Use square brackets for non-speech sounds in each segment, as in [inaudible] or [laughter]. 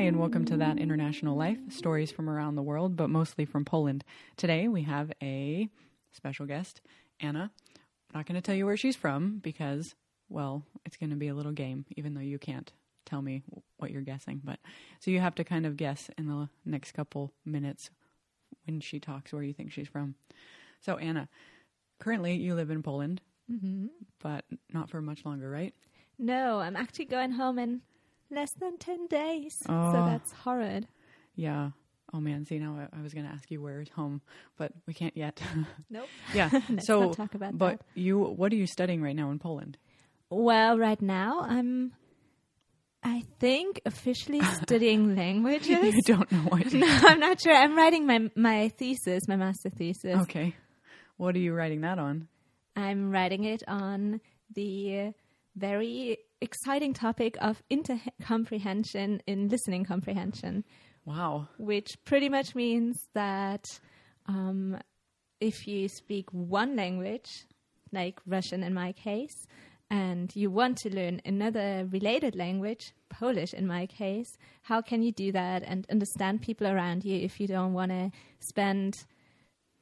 and welcome to That International Life stories from around the world, but mostly from Poland. Today we have a special guest, Anna. I'm not going to tell you where she's from because, well, it's going to be a little game, even though you can't tell me what you're guessing. But so you have to kind of guess in the next couple minutes when she talks where you think she's from. So, Anna, currently you live in Poland, Mm-hmm. but not for much longer, right? No, I'm actually going home in less than 10 days. Oh. So that's horrid. Yeah. Oh man, see now I, I was going to ask you where is home, but we can't yet. [laughs] Nope. yeah. [laughs] So, talk about but that. you, what are you studying right now in Poland? Well, right now I'm, I think, officially [laughs] studying languages. you don't know what. no, I'm not sure. I'm writing my my thesis, my master thesis. Okay. What are you writing that on? I'm writing it on the very exciting topic of intercomprehension in listening comprehension. Wow. which pretty much means that um, if you speak one language, like Russian in my case, and you want to learn another related language, Polish in my case, how can you do that and understand people around you if you don't want to spend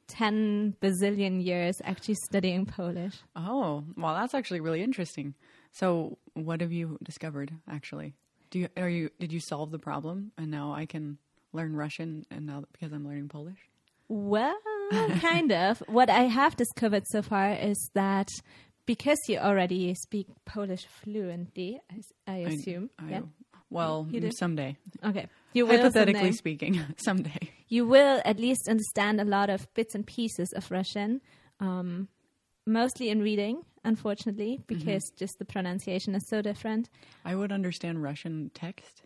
10 bazillion years actually studying Polish? Oh, well, that's actually really interesting. So, what have you discovered actually? Do you are you did you solve the problem and now I can learn Russian and now because I'm learning Polish? Well, [laughs] kind of. What I have discovered so far is that because you already speak Polish fluently, I assume. I, yeah. Well, someday. Okay. You will Hypothetically someday. speaking, [laughs] someday. You will at least understand a lot of bits and pieces of Russian, um, mostly in reading, unfortunately, because just the pronunciation is so different. I would understand Russian text.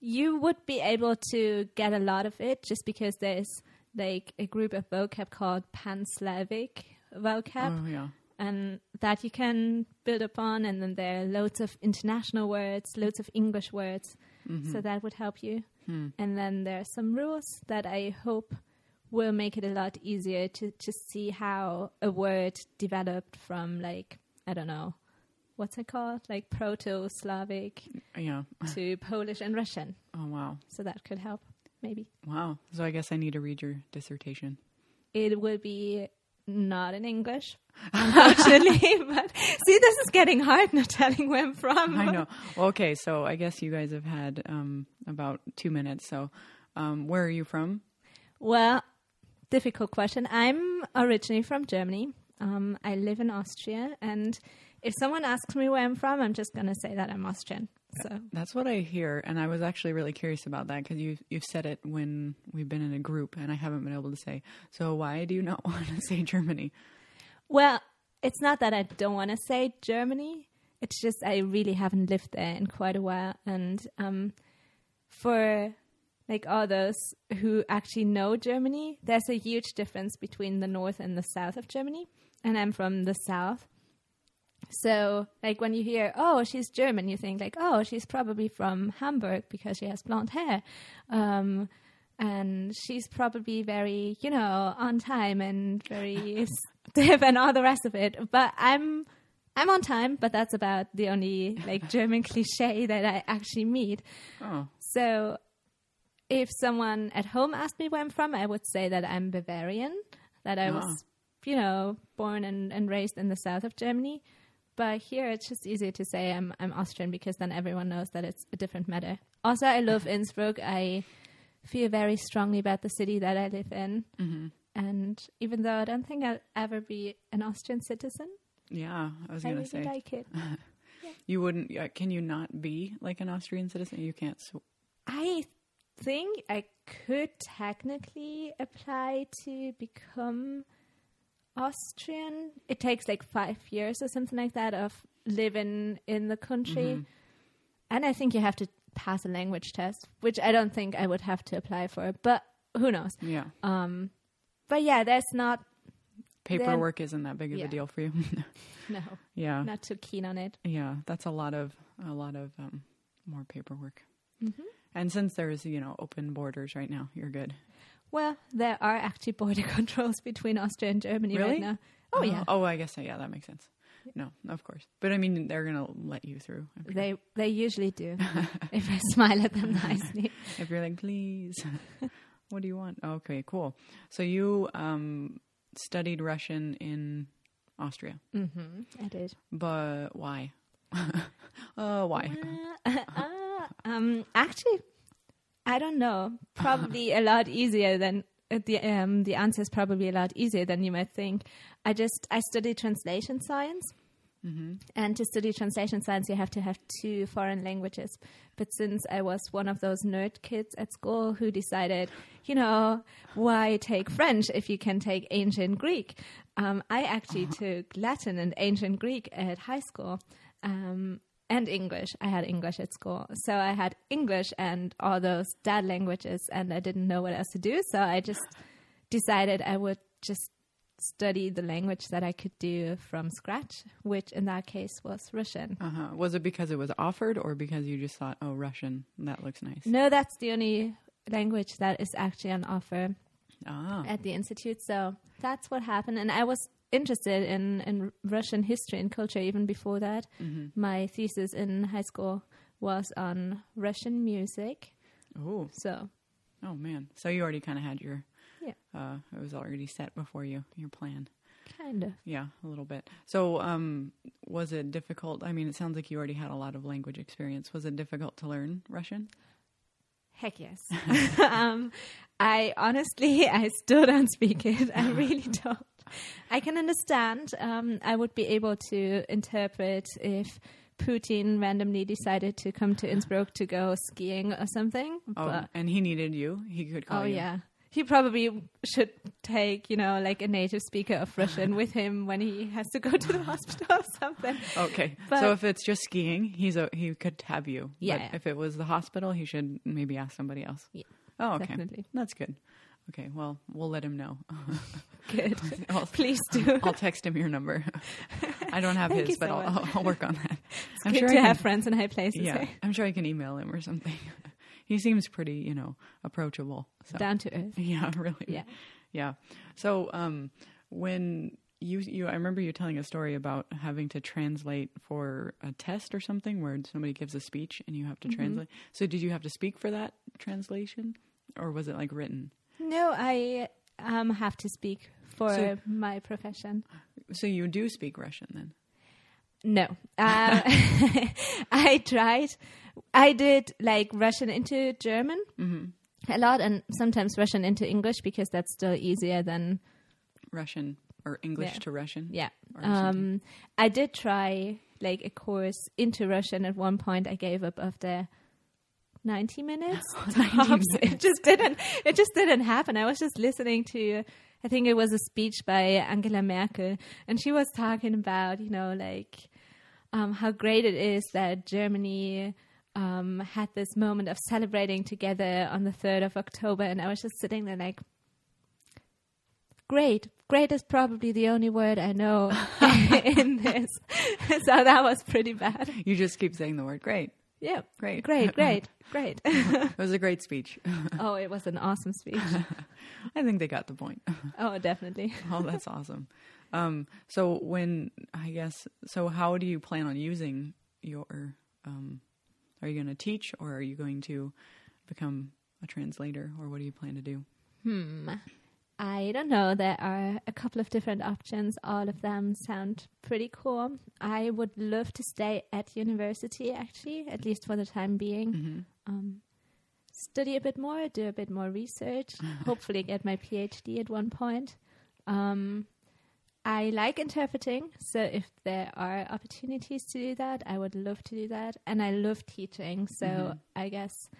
You would be able to get a lot of it just because there's like a group of vocab called Pan-Slavic vocab. Oh yeah. and that you can build upon. And then there are loads of international words, loads of English words. So that would help you. Hmm. And then there are some rules that I hope will make it a lot easier to just see how a word developed from like I don't know what's it called like Proto-Slavic Yeah. to Polish and Russian. Oh wow. So that could help maybe. Wow. So I guess I need to read your dissertation. It will be not in English, unfortunately. [laughs] [laughs] but see, this is getting hard not telling where I'm from. I know. Well, okay, so I guess you guys have had um, about two minutes. So, um, where are you from? Well, difficult question. I'm originally from Germany. Um, I live in Austria, and if someone asks me where I'm from, I'm just going to say that I'm Austrian. So That's what I hear, and I was actually really curious about that because you you've said it when we've been in a group, and I haven't been able to say. So why do you not [laughs] want to say Germany? Well, it's not that I don't want to say Germany. It's just I really haven't lived there in quite a while, and um, for like all those who actually know Germany, there's a huge difference between the north and the south of Germany, and I'm from the south. So, like when you hear, "Oh, she's German," you think like, "Oh, she's probably from Hamburg because she has blonde hair." Um, and she's probably very, you know, on time and very [laughs] stiff and all the rest of it. But I'm I'm on time, but that's about the only like German [laughs] cliche that I actually meet. Oh, So if someone at home asked me where I'm from, I would say that I'm Bavarian, that I Ah. was, you know, born and, and raised in the south of Germany. But here it's just easier to say I'm I'm Austrian because then everyone knows that it's a different matter. Also, I love [laughs] Innsbruck. I feel very strongly about the city that I live in. hmm And even though I don't think I'll ever be an Austrian citizen, yeah. I was I gonna really say like it. [laughs] you wouldn't. Uh, can you not be like an Austrian citizen? You can't. Sw- I think I could technically apply to become Austrian. It takes like five years or something like that of living in the country. Mhm. And I think you have to pass a language test, which I don't think I would have to apply for, but who knows? Yeah. Um, but yeah, there's not, Paperwork isn't that big of yeah. a deal for you. [laughs] no, yeah. not too keen on it. Yeah. That's a lot of a lot of um, more paperwork. Mm-hmm. And since there's you know open borders right now, you're good. Well, there are actually border [laughs] controls between Austria and Germany Really? right now. Oh, yeah. Oh, I guess yeah, that makes sense. No, of course. But I mean, they're gonna let you through. Sure. They they usually do [laughs] if I smile at them nicely. [laughs] if you're like, please, what do you want? Okay, cool. So you um, studied Russian in Austria, hmm I did. but why? Uh, why? [laughs] [laughs] Uh, um, actually, I don't know. Probably a lot easier than uh, the um, the answer is probably a lot easier than you might think. I just I studied translation science, hmm and to study translation science, you have to have two foreign languages. But since I was one of those nerd kids at school who decided, you know, why take French if you can take ancient Greek? Um, I actually took Latin and ancient Greek at high school. Um, and English. I had English at school. So I had English and all those dad languages, and I didn't know what else to do. So I just decided I would just study the language that I could do from scratch, which in that case was Russian. Uh-huh. Was it because it was offered, or because you just thought, oh, Russian, that looks nice? No, that's the only language that is actually on offer Ah, at the institute. So that's what happened. And I was interested in, in Russian history and culture even before that. hmm My thesis in high school was on Russian music. oh, So oh man. So you already kind of had your, Yeah. uh, it was already set before you your plan. kind of. Yeah, a little bit. So, um, was it difficult? I mean, it sounds like you already had a lot of language experience. Was it difficult to learn Russian? Heck yes. [laughs] um, I honestly, [laughs] I still don't speak it. I [laughs] really don't. I can understand. Um, I would be able to interpret if Putin randomly decided to come to Innsbruck to go skiing or something. Oh, But, and he needed you. He could call oh you. yeah. He probably should take, you know, like a native speaker of Russian with him when he has to go to the hospital or something. Okay. But- so if it's just skiing, he's a he could have you. Yeah. But if it was the hospital, he should maybe ask somebody else. Yeah, Oh, okay. Definitely. That's good. Okay. Well, we'll let him know. [laughs] Good. [laughs] I'll, Please do. [laughs] I'll text him your number. I don't have his, but so I'll. I'll, work on that. It's I'm good sure to I have friends in high places. Yeah, eh? I'm sure I can email him or something. he seems pretty, you know, approachable. So. Down to earth. Yeah, really. Yeah. Yeah. So, um, when you, you, I remember you telling a story about having to translate for a test or something where somebody gives a speech and you have to Mm-hmm. translate. So, did you have to speak for that translation or was it like written? No, I um, have to speak for So- my profession. So, you do speak Russian then? No, uh, [laughs] I tried. I did like Russian into German Mm-hmm. a lot, and sometimes Russian into English because that's still easier than Russian or English Yeah. to Russian? yeah. Um, I did try like a course into Russian at one point. I gave up after. 90 minutes [laughs] 90 tops. [laughs] it just didn't it just didn't happen i was just listening to i think it was a speech by angela merkel and she was talking about you know like um, how great it is that germany um, had this moment of celebrating together on the 3rd of october and i was just sitting there like great great is probably the only word i know [laughs] in this so that was pretty bad You just keep saying the word great. Yeah Great. great [laughs] great great [laughs] It was a great speech. [laughs] oh it was an awesome speech I think they got the point. oh definitely Oh, that's awesome. Um, so when I guess so, how do you plan on using your? Um, are you going to teach, or are you going to become a translator, or what do you plan to do? Hmm. I don't know. There are a couple of different options. All of them sound pretty cool. I would love to stay at university, actually, at least for the time being. hmm Um, study a bit more, do a bit more research, hopefully get my PhD at one point. Um, I like interpreting, so if there are opportunities to do that, I would love to do that. And I love teaching, so Mhm. I guess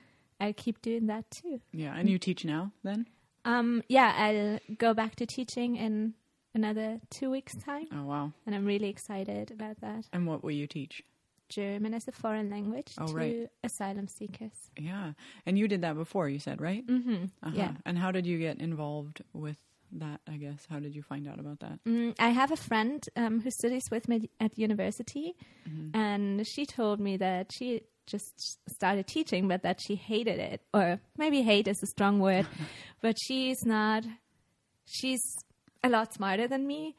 I'll keep doing that too. Yeah, and you teach now then? Um, yeah, I'll go back to teaching in another two weeks' time, Oh wow! and I'm really excited about that. And what will you teach? German as a foreign language Oh, to right. asylum seekers. Yeah, and you did that before. You said right? Mm-hmm. Uh-huh. Yeah. And how did you get involved with that? I guess how did you find out about that? Mm, I have a friend um, who studies with me at university, Mhm. and she told me that she just started teaching, but that she hated it, or maybe hate is a strong word, [laughs] but she's not. She's a lot smarter than me.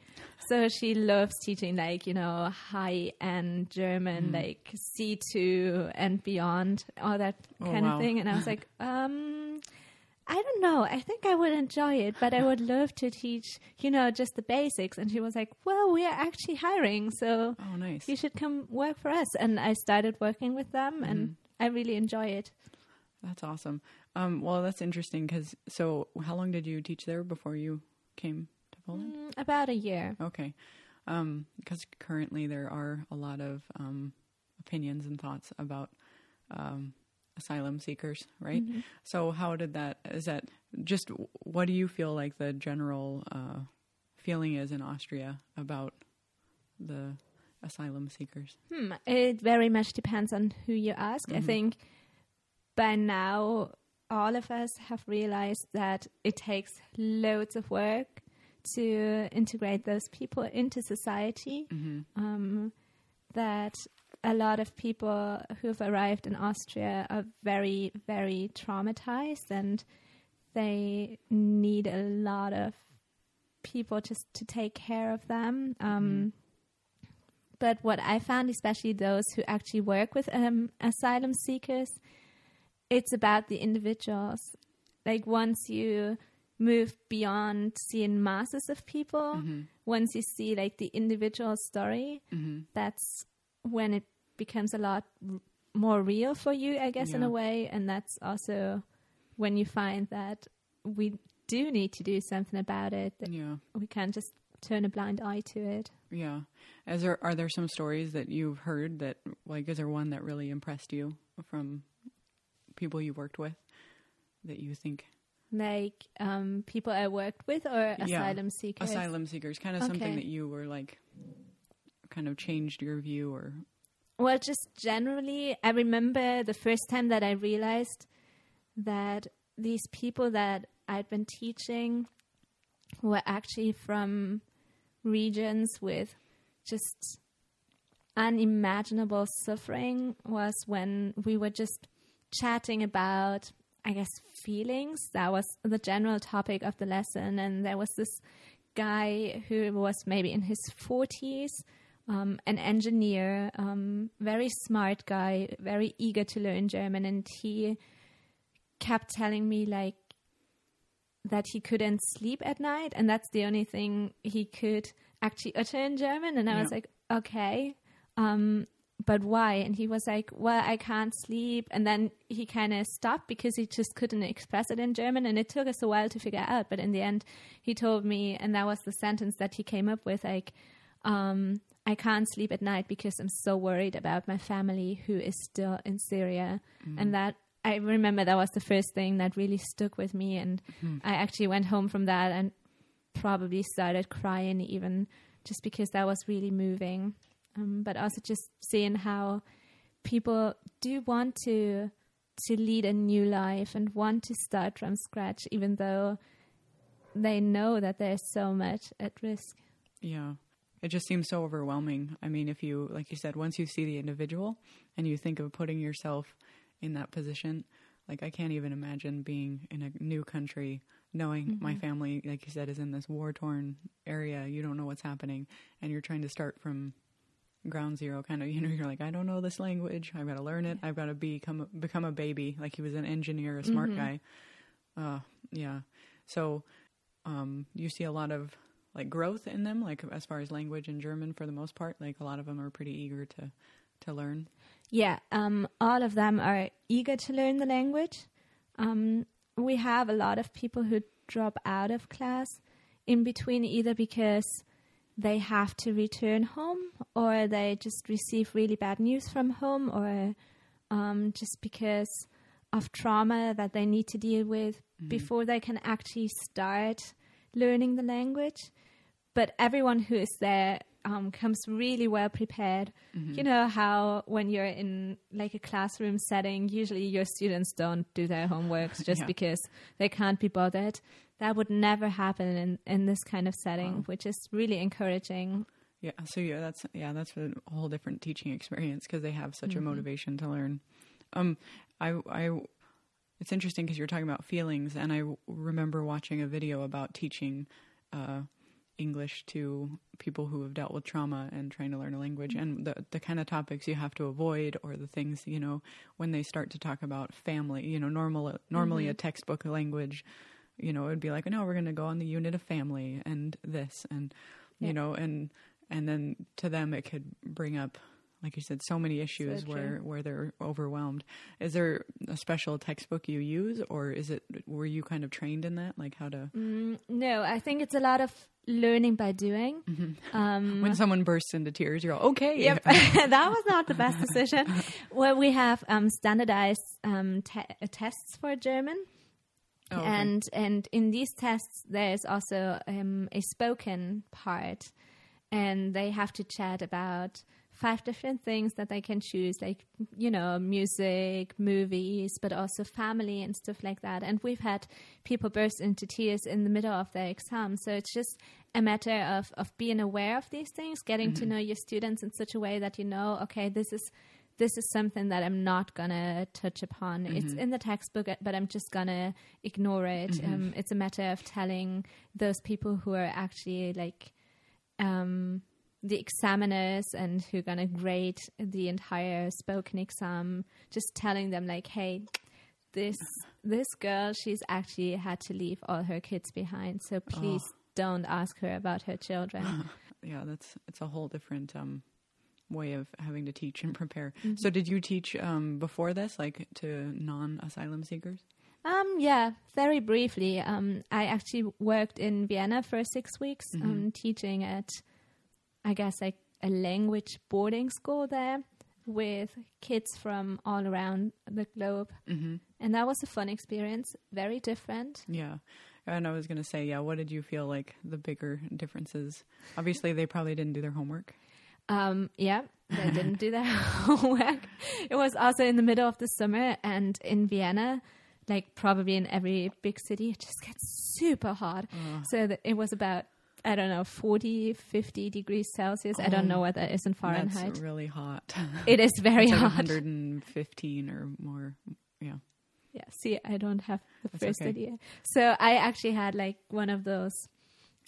So she loves teaching like, you know, high end German, Mm. like C2 and beyond, all that Oh, kind wow. of thing. And I was [laughs] like, um, I don't know. I think I would enjoy it, but I would love to teach, you know, just the basics. And she was like, well, we are actually hiring. So Oh, nice. you should come work for us. And I started working with them and Mm-hmm. I really enjoy it. That's awesome. Um, well, that's interesting because so how long did you teach there before you came to Poland? Mm, about a year. Okay. Um, because currently there are a lot of um, opinions and thoughts about um, asylum seekers, right? Mhm. So how did that? Is that just what do you feel like the general uh, feeling is in Austria about the asylum seekers? Hmm, it very much depends on who you ask. I Mhm. think by now all of us have realized that it takes loads of work to integrate those people into society. hmm Um, that a lot of people who've arrived in Austria are very, very traumatized and they need a lot of people just to take care of them. Um, But what I found, especially those who actually work with um, asylum seekers, it's about the individuals. Like once you move beyond seeing masses of people, hmm once you see like the individual story, hmm that's when it becomes a lot r- more real for you, I guess, in a way. And that's also when you find that we do need to do something about it. That Yeah. we can't just turn a blind eye to it. Yeah. Is there are there some stories that you've heard that like is there one that really impressed you from people you worked with that you think Like um, people I worked with or Yeah. asylum seekers. asylum seekers kind of something that you were like kind of changed your view or Well, just generally, I remember the first time that I realized that these people that I'd been teaching were actually from regions with just unimaginable suffering was when we were just chatting about, I guess, feelings. That was the general topic of the lesson. And there was this guy who was maybe in his 40s um, an engineer, um, very smart guy, very eager to learn German, and he kept telling me like that he couldn't sleep at night, and that's the only thing he could actually utter in German. And I was like, okay, um, but why? And he was like, well, I can't sleep. And then he kind of stopped because he just couldn't express it in German, and it took us a while to figure out. But in the end, he told me, and that was the sentence that he came up with, like. Um, I can't sleep at night because I'm so worried about my family who is still in Syria. And that I remember that was the first thing that really stuck with me. And I actually went home from that and probably started crying, even just because that was really moving. Um, but also just seeing how people do want to to lead a new life and want to start from scratch, even though they know that there's so much at risk. Yeah. It just seems so overwhelming. I mean, if you, like you said, once you see the individual and you think of putting yourself in that position, like I can't even imagine being in a new country, knowing my family, like you said, is in this war torn area. You don't know what's happening and you're trying to start from ground zero kind of [laughs] you know you're like i don't know this language. I've got to learn it. I've got to become become a baby. Like he was an engineer a smart guy. Uh yeah. So um you see a lot of like growth in them like as far as language and german for the most part like a lot of them are pretty eager to to learn Yeah, um, all of them are eager to learn the language. Um, we have a lot of people who drop out of class in between either because they have to return home or they just receive really bad news from home or um, just because of trauma that they need to deal with before they can actually start learning the language. But everyone who is there um, comes really well prepared. You know how when you're in like a classroom setting, usually your students don't do their homeworks [laughs] just Yeah. because they can't be bothered. That would never happen in, in this kind of setting, Wow. which is really encouraging. Yeah, so yeah, that's yeah, that's a whole different teaching experience because they have such a motivation to learn. Um, I I, it's interesting because you're talking about feelings, and I w- remember watching a video about teaching uh, English to people who have dealt with trauma and trying to learn a language. And the the kind of topics you have to avoid or the things you know when they start to talk about family you know normal normally a mm-hmm. textbook language you know it would be like no we're going to go on the unit of family and this and you know and and then to them it could bring up like you said so many issues true. where where they're overwhelmed is there a special textbook you use or is it were you kind of trained in that like how to Mm, no, I think it's a lot of learning by doing. Um, [laughs] when someone bursts into tears you're all okay Yep, [laughs] [laughs] that was not the best decision. well, we have um, standardized um, te- uh, tests for German, Oh, okay. and and in these tests there's also um, a spoken part, and they have to chat about five different things that they can choose, like you know, music, movies, but also family and stuff like that. And we've had people burst into tears in the middle of their exam, so it's just a matter of of being aware of these things, getting to know your students in such a way that you know, okay, this is this is something that I'm not gonna touch upon. It's in the textbook, but I'm just gonna ignore it. Um, it's a matter of telling those people who are actually like um, the examiners and who are gonna grade the entire spoken exam, just telling them like, hey. This this girl, she's actually had to leave all her kids behind. So please don't ask her about her children. [laughs] yeah that's it's a whole different um way of having to teach and prepare Mm-hmm. so did you teach um before this like to non-asylum seekers Um, yeah, very briefly. Um, I actually worked in Vienna for six weeks, um, teaching at, I guess, like a language boarding school there with kids from all around the globe. mm-hmm. And that was a fun experience, very different. yeah and i was gonna say yeah what did you feel like the bigger differences obviously they probably didn't do their homework Um, yeah, they [laughs] didn't do their [laughs] homework. It was also in the middle of the summer, and in Vienna, like probably in every big city, it just gets super hot. So that it was about, I don't know, 40, 50 degrees Celsius. I don't oh, know what that is in Fahrenheit. that's really hot [laughs] it is [laughs] very it's like hot. 115 or more yeah Yeah, see, I don't have the That's first okay. idea. So I actually had like one of those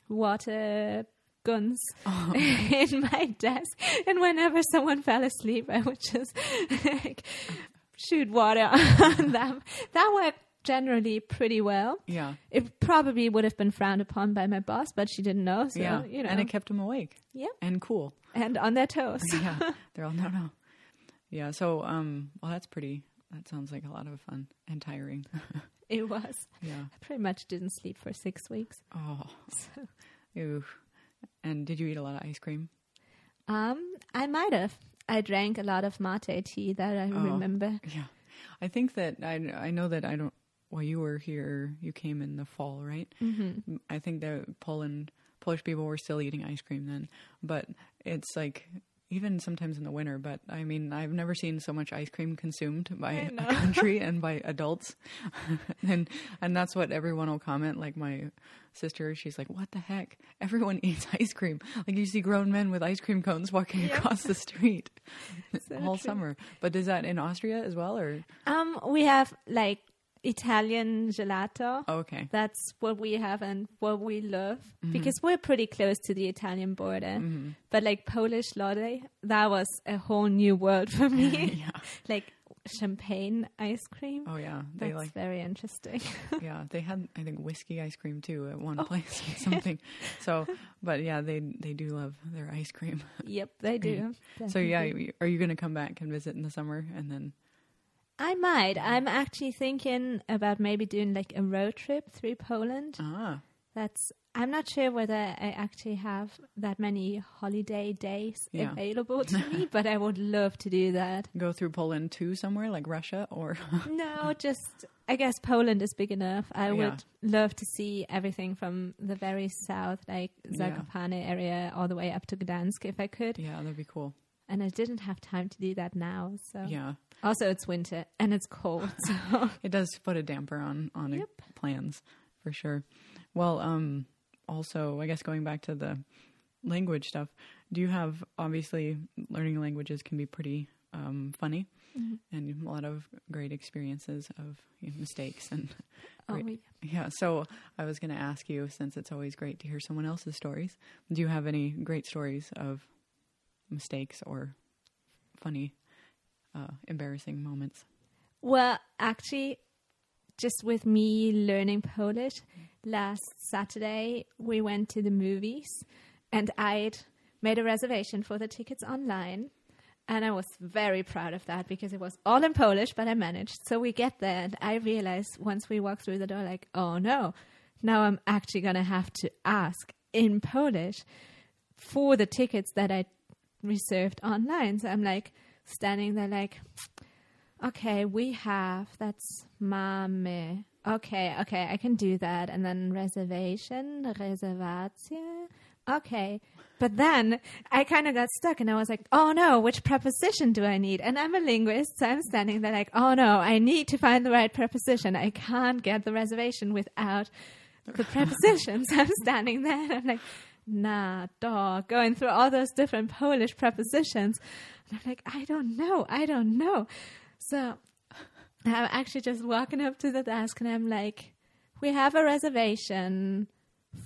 water guns Oh. [laughs] in my desk, and whenever someone fell asleep, I would just like shoot water on them. That worked generally pretty well. yeah It probably would have been frowned upon by my boss, but she didn't know. So yeah you know, and it kept them awake yeah, and cool and on their toes. [laughs] yeah [laughs] they're all no no yeah so um well that's pretty that sounds like a lot of fun and tiring [laughs] it was. yeah I pretty much didn't sleep for six weeks. oh So. ew. and did you eat a lot of ice cream Um, I might have. I drank a lot of mate tea that I Oh. remember. Yeah, I think that I I know that I don't. Well, you were here. You came in the fall, right? Mm-hmm. I think that Poland Polish people were still eating ice cream then, but it's like even sometimes in the winter. But I mean, I've never seen so much ice cream consumed by a country [laughs] and by adults, [laughs] and and that's what everyone will comment. Like my sister, she's like, "What the heck? Everyone [laughs] eats ice cream. Like you see grown men with ice cream cones walking across the street So all true. summer." But is that in Austria as well, or Um, we have like Italian gelato. oh, okay? That's what we have and what we love Mm-hmm. because we're pretty close to the Italian border. But like Polish lody, that was a whole new world for me. [laughs] yeah. [laughs] like champagne ice cream. Oh yeah, they That's like very interesting. [laughs] yeah they had I think whiskey ice cream too at Oh. one place or something. So, but yeah, they they do love their ice cream. yep, they do. So yeah, are you going to come back and visit in the summer and then? I might. I'm actually thinking about maybe doing like a road trip through Poland. Ah, That's I'm not sure whether I actually have that many holiday days Yeah. available to me, [laughs] but I would love to do that. go through Poland too somewhere like Russia or [laughs] No, just I guess Poland is big enough. I Yeah. would love to see everything from the very south, like Yeah. Zakopane area, all the way up to Gdansk if I could. yeah, that'd be cool. And I didn't have time to do that now. So Yeah, also it's winter and it's cold. So [laughs] it does put a damper on on Yep. plans for sure. Well, um, also I guess going back to the language stuff, do you have obviously learning languages can be pretty um, funny Mm-hmm. and a lot of great experiences of you know, mistakes and [laughs] Oh, Great. yeah. yeah. So I was going to ask you, since it's always great to hear someone else's stories, do you have any great stories of mistakes or funny, uh, embarrassing moments? Well, actually, just with me learning Polish, last Saturday we went to the movies and I'd made a reservation for the tickets online. And I was very proud of that because it was all in Polish, but I managed. So we get there, and I realized once we walk through the door, like, oh no, now I'm actually going to have to ask in Polish for the tickets that I reserved online. So I'm like standing there, like, okay, we have that's mame. Okay, okay, I can do that. And then reservation, rezerwacja. Okay. But then I kind of got stuck and I was like, oh no, which preposition do I need? And I'm a linguist, so I'm standing there like, oh no, I need to find the right preposition. I can't get the reservation without the [laughs] prepositions. I'm standing there and I'm like, nah, dog, going through all those different Polish prepositions. And I'm like, I don't know, I don't know. So I'm actually just walking up to the desk and I'm like, we have a reservation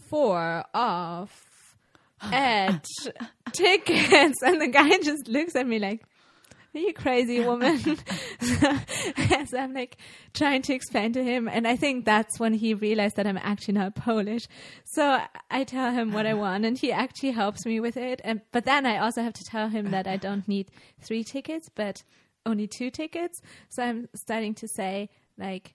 for off edge [gasps] tickets. And the guy [laughs] just looks at me like, you crazy woman? [laughs] [laughs] As I'm like trying to explain to him. And I think that's when he realized that I'm actually not Polish. So I tell him what I want and he actually helps me with it. And, but then I also have to tell him that I don't need three tickets, but only two tickets. So I'm starting to say like,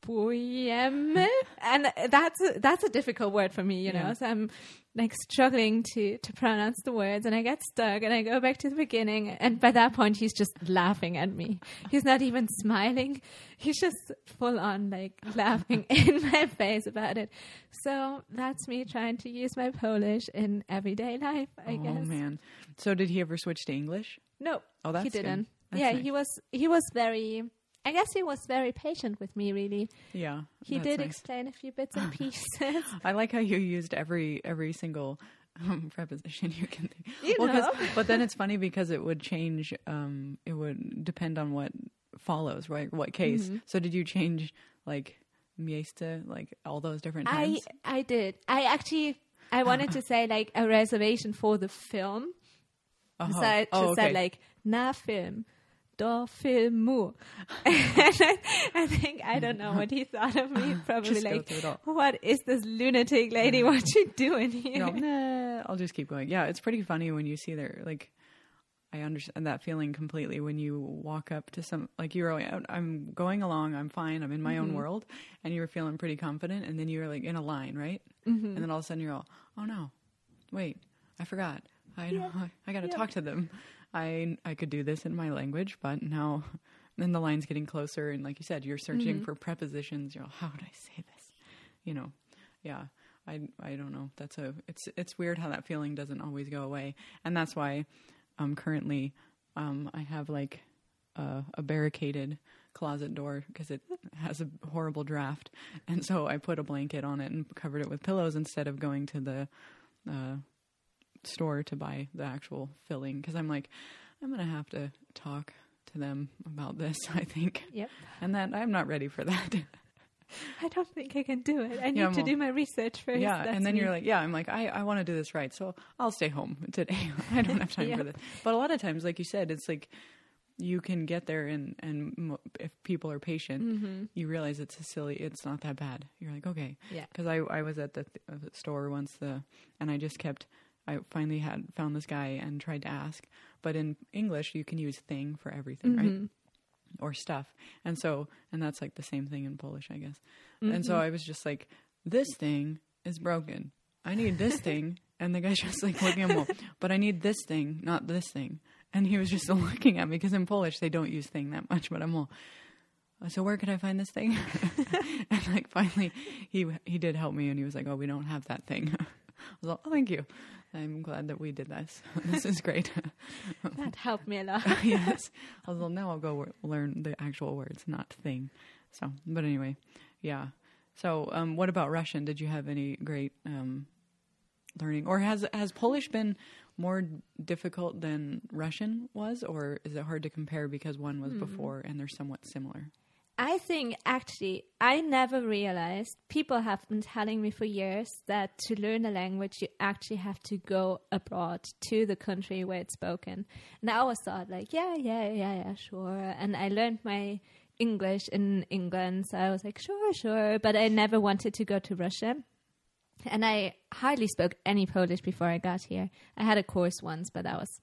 potrzebujemy. [laughs] And that's, a, that's a difficult word for me, you know? Yeah. So I'm like struggling to to pronounce the words and I get stuck and I go back to the beginning and by that point he's just laughing at me. He's not even smiling. He's just full on like [laughs] laughing in my face about it. So that's me trying to use my Polish in everyday life, I oh guess. man! So did he ever switch to English? No, Oh, that's he didn't. Yeah, nice. he was he was very I guess he was very patient with me really. Yeah, He did nice. explain a few bits and [laughs] pieces. I like how you used every every single um, [laughs] preposition you can think. You Well, know. [laughs] but then it's funny because it would change. Um, it would depend on what follows, right? What case? Mm-hmm. So did you change like mieste, like all those different times? I I did. I actually I wanted to say like a reservation for the film. Uh-huh. So I just Oh, said like na film. Filmu. [laughs] and I, I think I don't know what he thought of me. [laughs] Probably like, through it all. what is this lunatic lady? What you doing here? you know, [laughs] nah, I'll just keep going. Yeah, it's pretty funny when you see their like. I understand that feeling completely when you walk up to some like you're like, I'm going along, I'm fine, I'm in my Mm-hmm. own world, and you were feeling pretty confident, and then you're like in a line, right? Mm-hmm. And then all of a sudden you're all, oh no, wait, I forgot, I know, I, I got to talk to them. I I could do this in my language, but now, then the line's getting closer, and like you said, you're searching Mm-hmm. for prepositions. You're how would I say this? You know, yeah. I, I don't know. That's a it's it's weird how that feeling doesn't always go away, and that's why um currently um I have like a, a barricaded closet door because it has a horrible draft, and so I put a blanket on it and covered it with pillows instead of going to the uh, store to buy the actual filling because I'm like I'm gonna have to talk to them about this. [laughs] I think, Yep. and that I'm not ready for that. I don't think I can do it. I need Yeah, to well, do my research first. Yeah, and then me. you're like, yeah, I'm like, I, I want to do this right, so I'll stay home today. [laughs] I don't have time Yeah. for this. But a lot of times, like you said, it's like you can get there, and and if people are patient, Mm-hmm. you realize it's a silly. It's not that bad. You're like, okay, Yeah. Because I I was at the th- uh, store once, the and I just kept. I finally had found this guy and tried to ask, but in English you can use thing for everything, right? Mm-hmm. or stuff. And so, and that's like the same thing in Polish, I guess. And Mm-hmm. so I was just like, this thing is broken. I need this [laughs] thing. And the guy's [laughs] just like looking at me, but I need this thing, not this thing. And he was just [laughs] looking at me because in Polish they don't use thing that much, but I'm all, so where could I find this thing? and like finally he he did help me and he was like, oh, we don't have that thing. I was like, oh, thank you. I'm glad that we did this. [laughs] this is great. [laughs] that helped me a lot. [laughs] yes. I was like, now I'll go learn the actual words, not thing. So, but anyway, yeah. So, um, what about Russian? Did you have any great um, learning, or has has Polish been more difficult than Russian was, or is it hard to compare because one was Hmm. before and they're somewhat similar? I think actually, I never realized people have been telling me for years that to learn a language, you actually have to go abroad to the country where it's spoken. And I always thought, like, yeah, yeah, yeah, yeah, sure. And I learned my English in England, so I was like, sure, sure. But I never wanted to go to Russia. And I hardly spoke any Polish before I got here. I had a course once, but that was,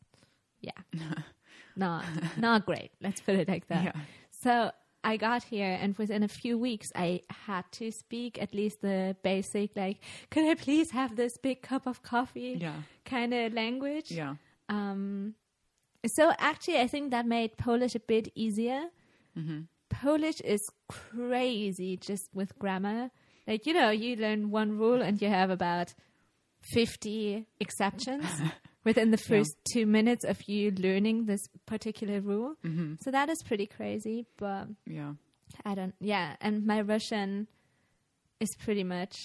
yeah, [laughs] not not great. Let's put it like that. Yeah. So I got here, and within a few weeks, I had to speak at least the basic, like, could I please have this big cup of coffee Yeah. kind of language. Yeah. Um, so actually, I think that made Polish a bit easier. hmm Polish is crazy just with grammar. Like, you know, you learn one rule and you have about 50 exceptions [laughs] within the first two minutes of you learning this particular rule. hmm So that is pretty crazy, but Yeah. I don't, yeah. And my Russian is pretty much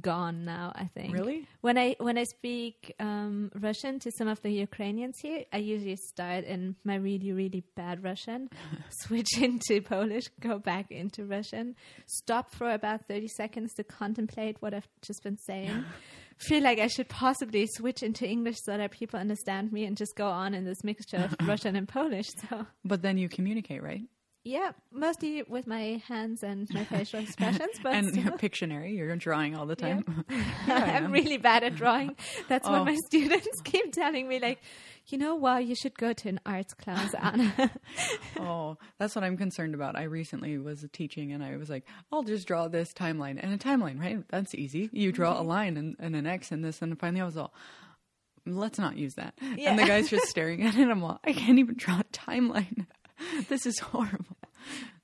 gone now, I think. Really? When I when I speak um, Russian to some of the Ukrainians here, I usually start in my really really bad Russian, [laughs] switch into Polish, go back into Russian, stop for about thirty seconds to contemplate what I've just been saying. [laughs] Feel like I should possibly switch into English so that people understand me, and just go on in this mixture of [laughs] Russian and Polish. So But then you communicate, right? yeah, mostly with my hands and my facial expressions, but and still. [laughs] Pictionary, you're drawing all the Yeah. time. [laughs] I'm really bad at drawing. That's Oh. what my students keep telling me. Like, you know, well, you should go to an arts class, [laughs] Anna. Oh, that's what I'm concerned about. I recently was teaching and I was like, I'll just draw this timeline. And a timeline, right? That's easy. You draw Mm-hmm. a line and, and an X and this. And finally I was all, let's not use that. And the guy's just staring at it. I'm all, I can't even draw a timeline. [laughs] this is horrible.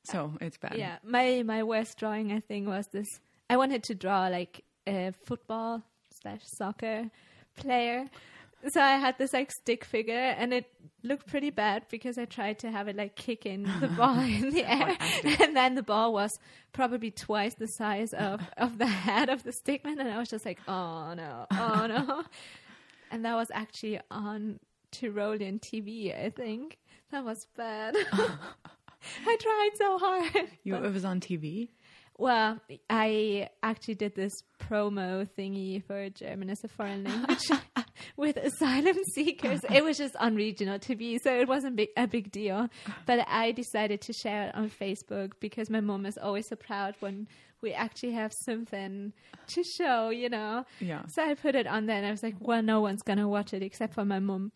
So it's bad. yeah, my my worst drawing, I think, was this. I wanted to draw like a football slash soccer player. So I had this like stick figure, and it looked pretty bad because I tried to have it like kick in the [laughs] ball in the air, [laughs] and then the ball was probably twice the size of [laughs] of the head of the stickman, and I was just like, oh no, oh no, and that was actually on Tyrolean TV, I think. That was bad. I tried so hard. You, it was on TV. Well, I actually did this promo thingy for German as a foreign language [laughs] with asylum seekers. It was just on regional TV, so it wasn't big, a big deal. But I decided to share it on Facebook because my mom is always so proud when we actually have something to show, you know. Yeah. So I put it on there and I was like, well, no one's going to watch it except for my mom.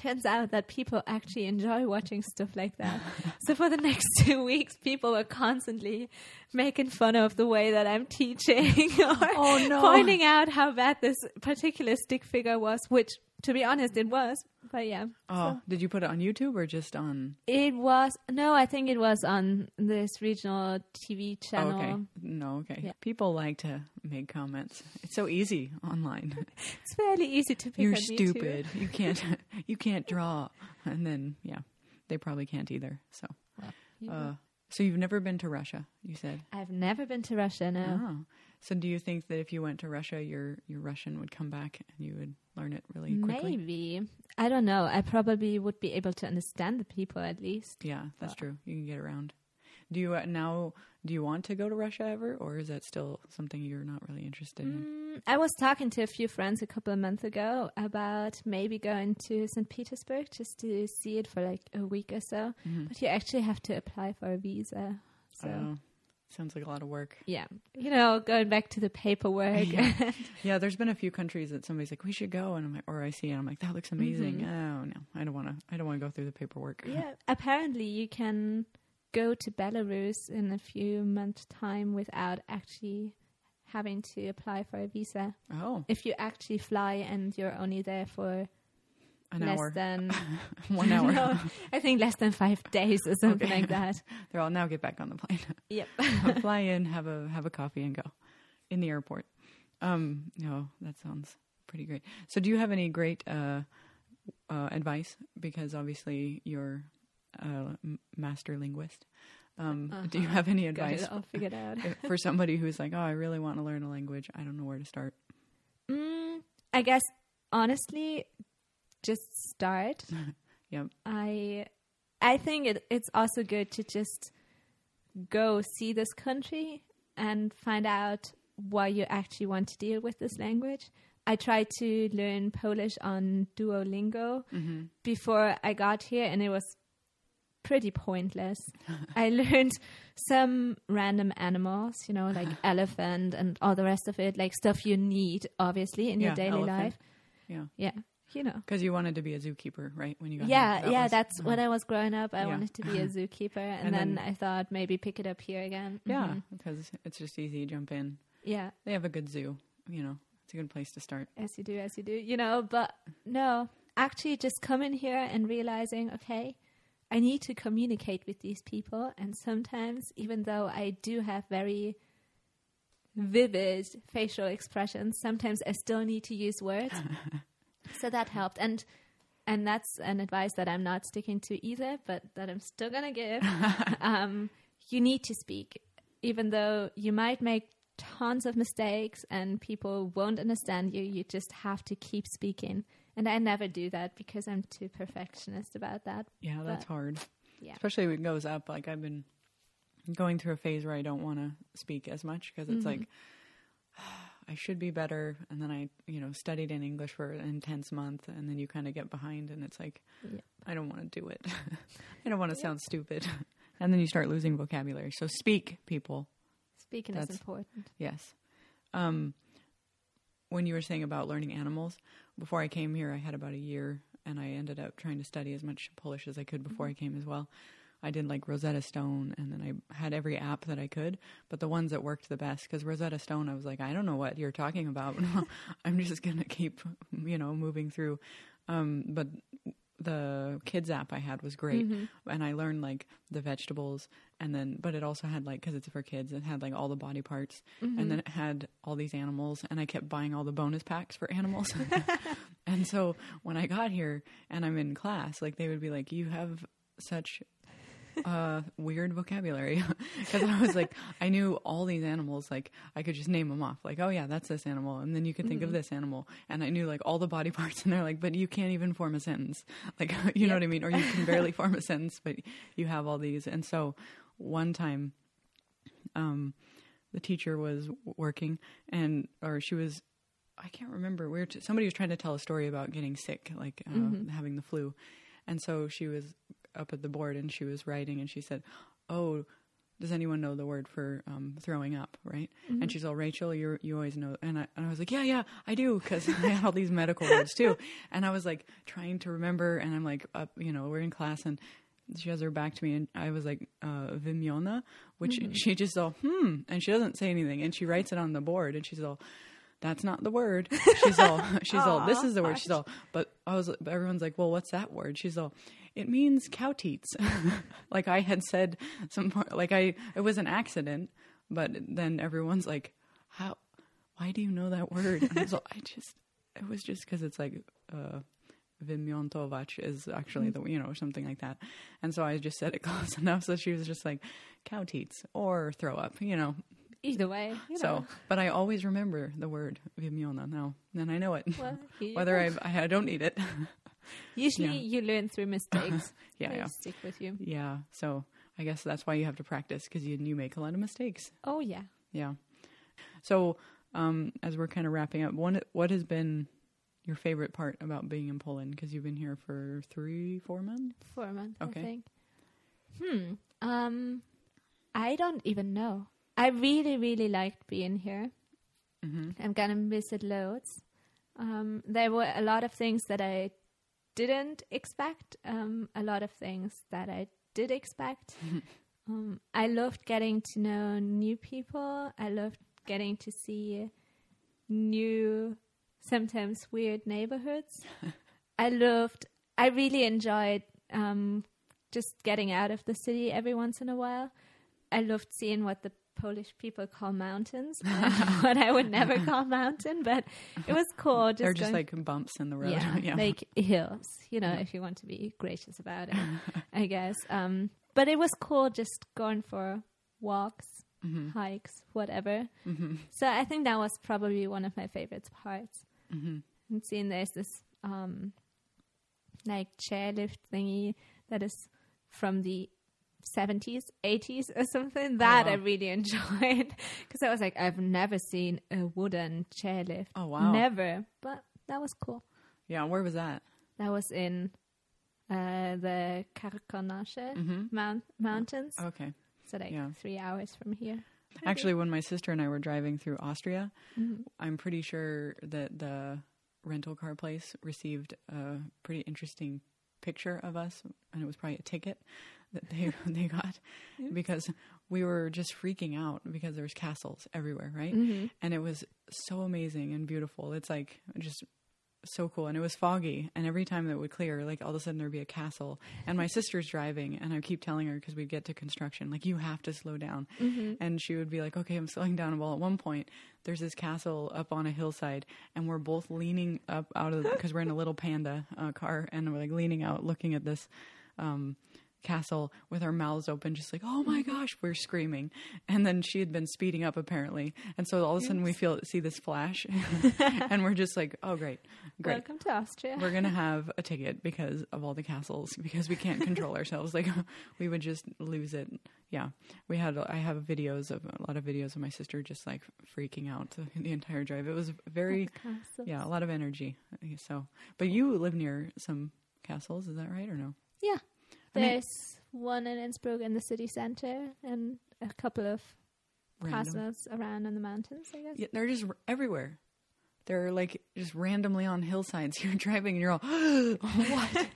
Turns out that people actually enjoy watching stuff like that. [laughs] so for the next [laughs] two weeks, people were constantly making fun of the way that I'm teaching [laughs] or Oh, no. pointing out how bad this particular stick figure was, which to be honest, it was. But yeah. Oh, did you put it on YouTube or just on? It was, no, I think it was on this regional TV Oh, channel. okay. No, okay. Yeah. People like to make comments. It's so easy online. [laughs] It's fairly easy to pick You're on me, too. stupid. You can't. [laughs] you can't draw. And then yeah, they probably can't either. So, You uh, so you've never been to Russia? You said. I've never been to Russia, no. Oh. So do you think that if you went to Russia, your your Russian would come back and you would learn it really quickly? Maybe. I don't know. I probably would be able to understand the people at least. Yeah, that's true. You can get around. Do you uh, now? Do you want to go to Russia ever, or is that still something you're not really interested in? Mm, I was talking to a few friends a couple of months ago about maybe going to St. Petersburg just to see it for like a week or so. Mhm. But you actually have to apply for a visa. So, Oh, sounds like a lot of work. yeah. You know, going back to the paperwork. Yeah. [laughs] Yeah, there's been a few countries that somebody's like, "We should go," and I'm like, or I see, it, I'm like, "That looks amazing." Mm-hmm. Oh no, I don't want to. I don't want to go through the paperwork. yeah. Apparently, you can go to Belarus in a few months' time without actually having to apply for a visa. Oh, If you actually fly and you're only there for an less hour, than [laughs] one hour. [laughs] No, I think less than five days or something Okay. like that. [laughs] They're all now get back on the plane. Yep. fly in, have a have a coffee, and go in the airport. Um, no, that sounds pretty great. So, do you have any great uh, uh, advice? Because obviously you're a master linguist. Um, Do you Uh-huh. have any advice it all figured out. for somebody who's like, "Oh, I really want to learn a language. I don't know where to start." Mm, I guess honestly, just start. [laughs] Yep. I I think it, it's also good to just go see this country and find out why you actually want to deal with this language. I tried to learn Polish on Duolingo Mm-hmm. before I got here, and it was pretty pointless. [laughs] I learned some random animals, you know, like [laughs] elephant and all the rest of it, like stuff you need, obviously, in your daily elephant. life. Yeah. Yeah, you know. Because you wanted to be a zookeeper, right? When you got Yeah. That yeah, was- that's uh-huh. when I was growing up. I Yeah. wanted to be a [laughs] zookeeper, and, And then, then- I thought maybe pick it up here again. Yeah, Mhm. because it's just easy. To jump in. yeah, They have a good zoo. You know, it's a good place to start. as you do, as you do, you know. But no, actually, just coming here and realizing, okay, I need to communicate with these people, and sometimes, even though I do have very vivid facial expressions, sometimes I still need to use words. [laughs] so that helped, and and that's an advice that I'm not sticking to either, but that I'm still gonna give. [laughs] um, you need to speak, even though you might make tons of mistakes and people won't understand you. You just have to keep speaking, and I never do that because I'm too perfectionist about that. Yeah, that's hard. Yeah. Especially when it goes up. Like I've been going through a phase where I don't want to speak as much because it's like I should be better. And then I, you know, studied in English for an intense month, and then you kind of get behind, and it's like Yeah. I don't want to do it. [laughs] I don't want to sound stupid. [laughs] And then you start losing vocabulary. So speak, people. Speaking is That's- important. Yes. Um, when you were saying about learning animals, before I came here, I had about a year, and I ended up trying to study as much Polish as I could before I came as well. I did like Rosetta Stone, and then I had every app that I could, but the ones that worked the best, because Rosetta Stone, I was like, I don't know what you're talking about. [laughs] I'm just gonna keep, you know, moving through. Um, but the kids app I had was great, and I learned like the vegetables, and then but it also had like because it's for kids, it had like all the body parts, and then it had all these animals, and I kept buying all the bonus packs for animals, [laughs] and so when I got here and I'm in class, like they would be like, "You have such." Uh weird vocabulary. [laughs] Because i was like i knew all these animals like i could just name them off. Like oh yeah that's this animal. And then you could think of this animal. And i knew like all the body [laughs] parts. And they're like but you can't even form a sentence. [laughs] Like you know what i mean? Or you can barely form a sentence but you have all these. And so one time um the teacher was working and or she was i can't remember. Where to, somebody was trying to tell a story about getting sick like uh, having the flu. And so she was up at the board and she was writing and she said oh does anyone know the word for um, throwing up right and she's all rachel you you always know and I, and I was like yeah yeah i do because i had all these medical words too and i was like trying to remember and i'm like up you know we're in class and she has her back to me and I was like, uh, wymiona, which she just all, hmm, and she doesn't say anything and she writes it on the board and she's all, that's not the word. She's all, [laughs] she's all, this is the word. She's all, but I was, but everyone's like, well, what's that word? She's all, it means cow teats. [laughs] like I had said some, like I, it was an accident, but then everyone's like, how, why do you know that word? And I was I just, it was just because it's like, uh, is actually the you know something like that, and so I just said it [laughs] close enough. So she was just like cow teats or throw up, you know. Either way, you So, but I always remember the word wymiona now, and I know it. Well, Whether. I I don't need it. [laughs] usually yeah. you learn through mistakes. [laughs] yeah, yeah, stick with you. yeah. So I guess that's why you have to practice because you you make a lot of mistakes. Oh yeah. Yeah. So um, as we're kind of wrapping up, one what has been your favorite part about being in Poland? Because you've been here for three, four months. Four months, Okay. I think. Hmm. Um, I don't even know. I really, really liked being here. Mm-hmm. I'm gonna miss it loads. Um, there were a lot of things that I didn't expect. Um, a lot of things that I did expect. [laughs] um, I loved getting to know new people. I loved getting to see new, sometimes weird neighborhoods. [laughs] I loved. I really enjoyed um, just getting out of the city every once in a while. I loved seeing what the Polish people call mountains, [laughs] [laughs] what I would never call mountain, but it was cool. Just They're just going- like bumps in the road. yeah, [laughs] yeah. like hills, you know, if you want to be gracious about it, I guess. Um, but it was cool just going for walks, Mm-hmm. hikes, whatever. So I think that was probably one of my favorite parts. Mm-hmm. and seeing there's this um like chairlift thingy that is from the 70s 80s or something that i wow. really enjoyed [laughs] because i was like i've never seen a wooden chairlift Oh, wow. never but that was cool Yeah, where was that? that was in uh the Karkonosze Mm-hmm. mount- mountains Okay. so like yeah. three hours from here Actually, when my sister and I were driving through Austria, Mhm. I'm pretty sure that the rental car place received a pretty interesting picture of us, and it was probably a ticket that they [laughs] they got because we were just freaking out because there's castles everywhere, right? Mhm. And it was so amazing and beautiful. It's like just so cool, and it was foggy, and every time that would clear, like all of a sudden there'd be a castle. And my sister's driving, and I keep telling her because we'd get to construction, like you have to slow down, Mhm. and she would be like, "Okay, I'm slowing down." Well, at one point, there's this castle up on a hillside, and we're both leaning up out of because we're in a little panda uh, car, and we're like leaning out, looking at this um, castle with our mouths open, just like, "Oh my mm-hmm. gosh!" We're screaming, and then she had been speeding up apparently, and so all of a sudden we feel see this flash, [laughs] [laughs] and we're just like, "Oh, great, great." welcome to austria We're gonna [laughs] have a ticket because of all the castles because we can't control ourselves. Like we would just lose it. Yeah, we had. I have videos of a lot of videos of my sister just like freaking out the, the entire drive. It was very yeah a lot of energy. So, but you live near some castles, is that right or no? Yeah. I mean- There's one in Innsbruck in the city center and a couple of Random. castles around in the mountains, I guess. Yeah, they're just r- everywhere. They're like just randomly on hillsides. [laughs] You're driving and you're all, [gasps] what?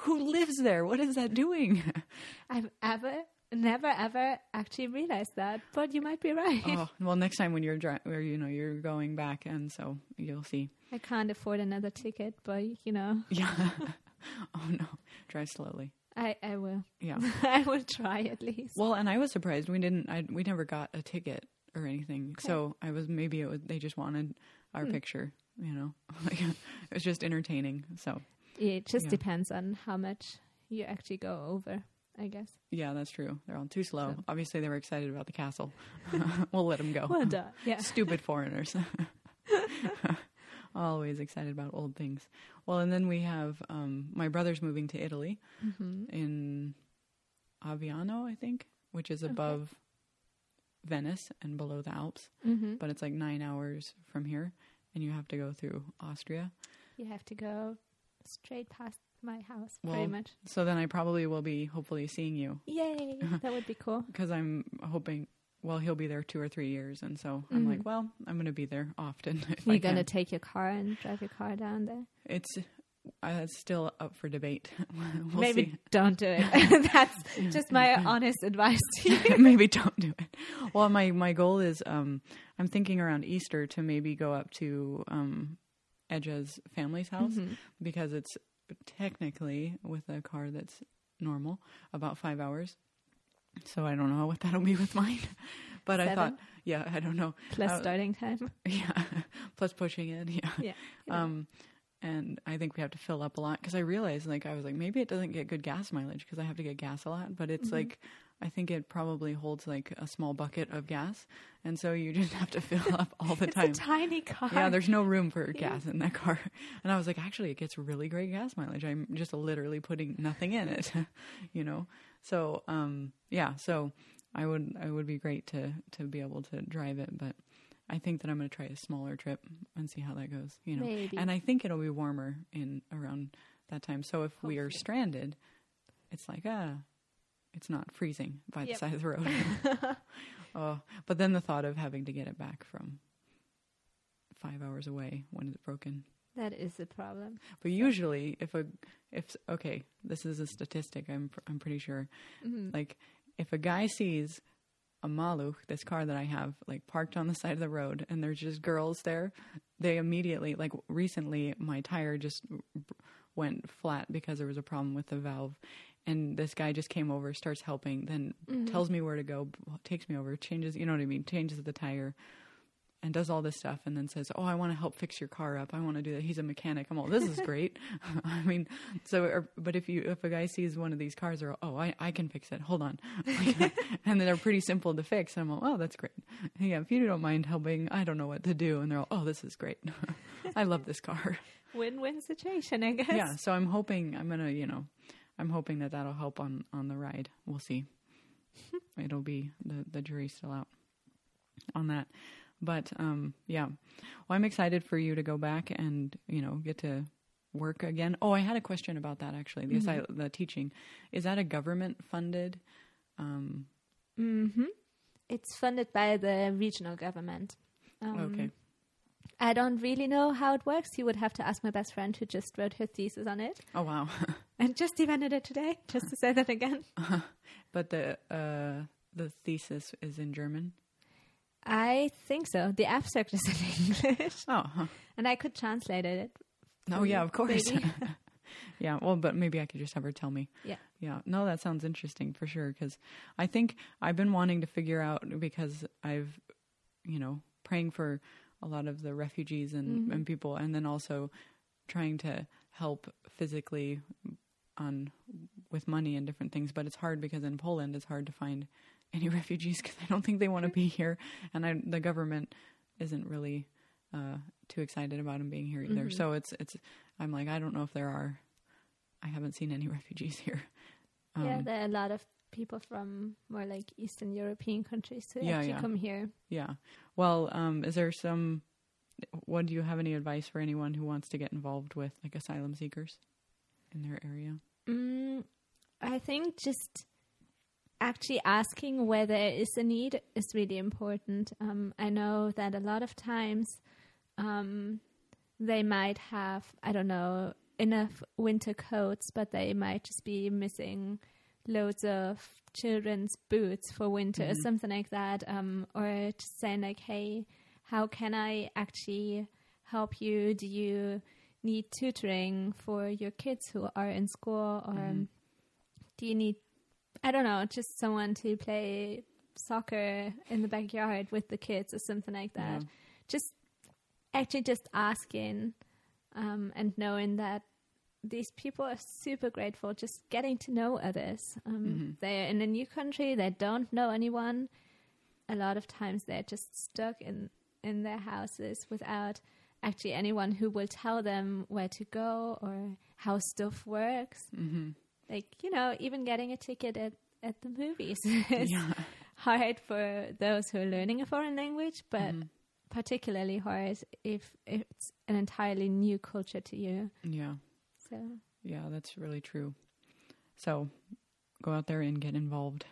Who lives there? What is that doing? [laughs] I've ever, never, ever actually realized that, but you might be right. oh, well, next time when you're driving, or you know you're going back, and so you'll see. I can't afford another ticket, but you know, [laughs] Yeah. oh no, drive slowly. I, I will. Yeah. [laughs] I will try at least. Well, and I was surprised we didn't. I, we never got a ticket or anything. So I was maybe it was they just wanted our Hmm. picture. You know, [laughs] like it was just entertaining. So It just Yeah. depends on how much you actually go over, I guess. yeah, that's true. They're all too slow. So- Obviously, they were excited about the castle. [laughs] we'll let them go. Well done. Yeah. Stupid foreigners. Always excited about old things. Well, and then we have um, my brother's moving to Italy hmm in Aviano, I think, which is Okay. above Venice and below the Alps. hmm But it's like nine hours from here, and you have to go through Austria. You have to go straight past my house, Well, pretty much. So then I probably will be hopefully seeing you Yay! [laughs] that would be cool. [laughs] because I'm hoping. Well, he'll be there two or three years, and so I'm Mhm. like, well, I'm going to be there often. [laughs] You're gonna take your car and drive your car down there. It's uh, still up for debate. [laughs] we'll Maybe see. don't do it. [laughs] That's just my honest advice to you. maybe don't do it. Well, my my goal is um I'm thinking around Easter to maybe go up to um Edge's family's house Mhm. because it's technically with a car that's normal about 5 hours. So I don't know what that'll be with mine. [laughs] But I thought yeah, I don't know. Plus Uh, starting time. [laughs] Yeah. [laughs] Plus pushing it, yeah. Yeah. Um and I think we have to fill up a lot because I realized, like, I was like, maybe it doesn't get good gas mileage because I have to get gas a lot. But it's Mhm. like, I think it probably holds like a small bucket of gas, and so you just have to fill up all the it's time. a tiny car. Yeah, there's no room for gas in that car. And I was like, actually, it gets really great gas mileage. I'm just literally putting nothing in it, you know. So, um, yeah, so I would, I would be great to to be able to drive it, but I think that I'm going to try a smaller trip and see how that goes, you know. Maybe. And I think it'll be warmer in around that time. So if we are stranded, it's like ah, it's not freezing by the side of the road. [laughs] [laughs] oh, but then the thought of having to get it back from five hours away when it's broken. That is a problem. But usually, if a if okay, this is a statistic. I'm I'm pretty sure. Mhm. Like, if a guy sees a Maluch, this car that I have, like parked on the side of the road, and there's just girls there, they immediately like recently my tire just went flat because there was a problem with the valve. And this guy just came over, starts helping, then Mhm. tells me where to go, takes me over, changes, you know what I mean, changes the tire. And does all this stuff and then says, "Oh, I want to help fix your car up. I want to do that." He's a mechanic. I'm all, "This is great." [laughs] I mean, so or, but if you if a guy sees one of these cars, or oh, I I can fix it. Hold on, [laughs] and they're pretty simple to fix. And I'm all, "Oh, that's great." Yeah, if you don't mind helping, I don't know what to do, and they're all, "Oh, this is great. [laughs] I love this car." Win-win situation, I guess. Yeah, so I'm hoping I'm gonna, you know, I'm hoping that that'll help on on the ride. We'll see. It'll be the the jury's still out on that. But um, yeah, well, I'm excited for you to go back and you know get to work again. Oh, I had a question about that actually. The Mm-hmm. the teaching is that a government funded? Um, hmm It's funded by the regional government. Um, okay, I don't really know how it works. You would have to ask my best friend who just wrote her thesis on it oh wow. [laughs] and just defended it today, just to say that again. [laughs] but the uh, the thesis is in German. I think so. The abstract is in [laughs] English, Oh, huh. and I could translate it. oh yeah, of course. [laughs] [laughs] yeah, well, but maybe I could just have her tell me. Yeah. Yeah, no, that sounds interesting for sure. Because I think I've been wanting to figure out because I've, you know, praying for a lot of the refugees and, Mhm. and people, and then also trying to help physically on with money and different things. But it's hard because in Poland, it's hard to find any [laughs] refugees because I don't think they want to be here, and I, the government isn't really uh, too excited about them being here either. Mhm. So it's it's I'm like I don't know if there are. I haven't seen any [laughs] refugees here. yeah, Um, there are a lot of people from more like Eastern European countries who Yeah, actually yeah. come here. Yeah. Well, um, is there some? What do you have any advice for anyone who wants to get involved with like asylum seekers in their area? Mm, I think just actually asking where there is a need is really important. Um, I know that a lot of times um, they might have, I don't know, enough winter coats, but they might just be missing loads of children's boots for winter or Mhm. something like that. Um, or just saying, like, hey, how can I actually help you? Do you need tutoring for your kids who are in school or Mhm. do you need i don't know just someone to play soccer in the backyard with the kids or something like that. Yeah. just actually just asking um, and knowing that these people are super grateful just getting to know others. Um, Mhm. they're in a new country they don't know anyone. A lot of times they're just stuck in in their houses without actually anyone who will tell them where to go or how stuff works. Hmm like you know even getting a ticket at at the movies [laughs] is Yeah. hard for those who are learning a foreign language but Mhm. particularly hard if it's an entirely new culture to you Yeah. so Yeah. That's really true. So, go out there and get involved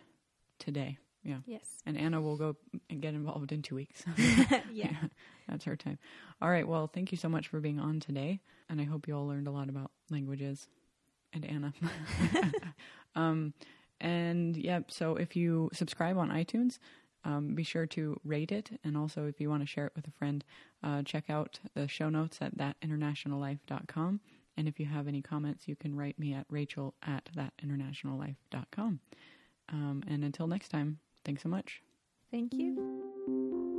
today. Yeah. yes And Anna will go and get involved in two weeks. [laughs] [laughs] yeah That's her time. All right. Well, thank you so much for being on today. And I hope you all learned a lot about languages and Anna. [laughs] um, and yep. so if you subscribe on iTunes, um, be sure to rate it. And also, if you want to share it with a friend, uh, check out the show notes at thatinternationallife.com. And if you have any comments, you can write me at rachel at thatinternationallife.com. Um, and until next time, thanks so much. thank you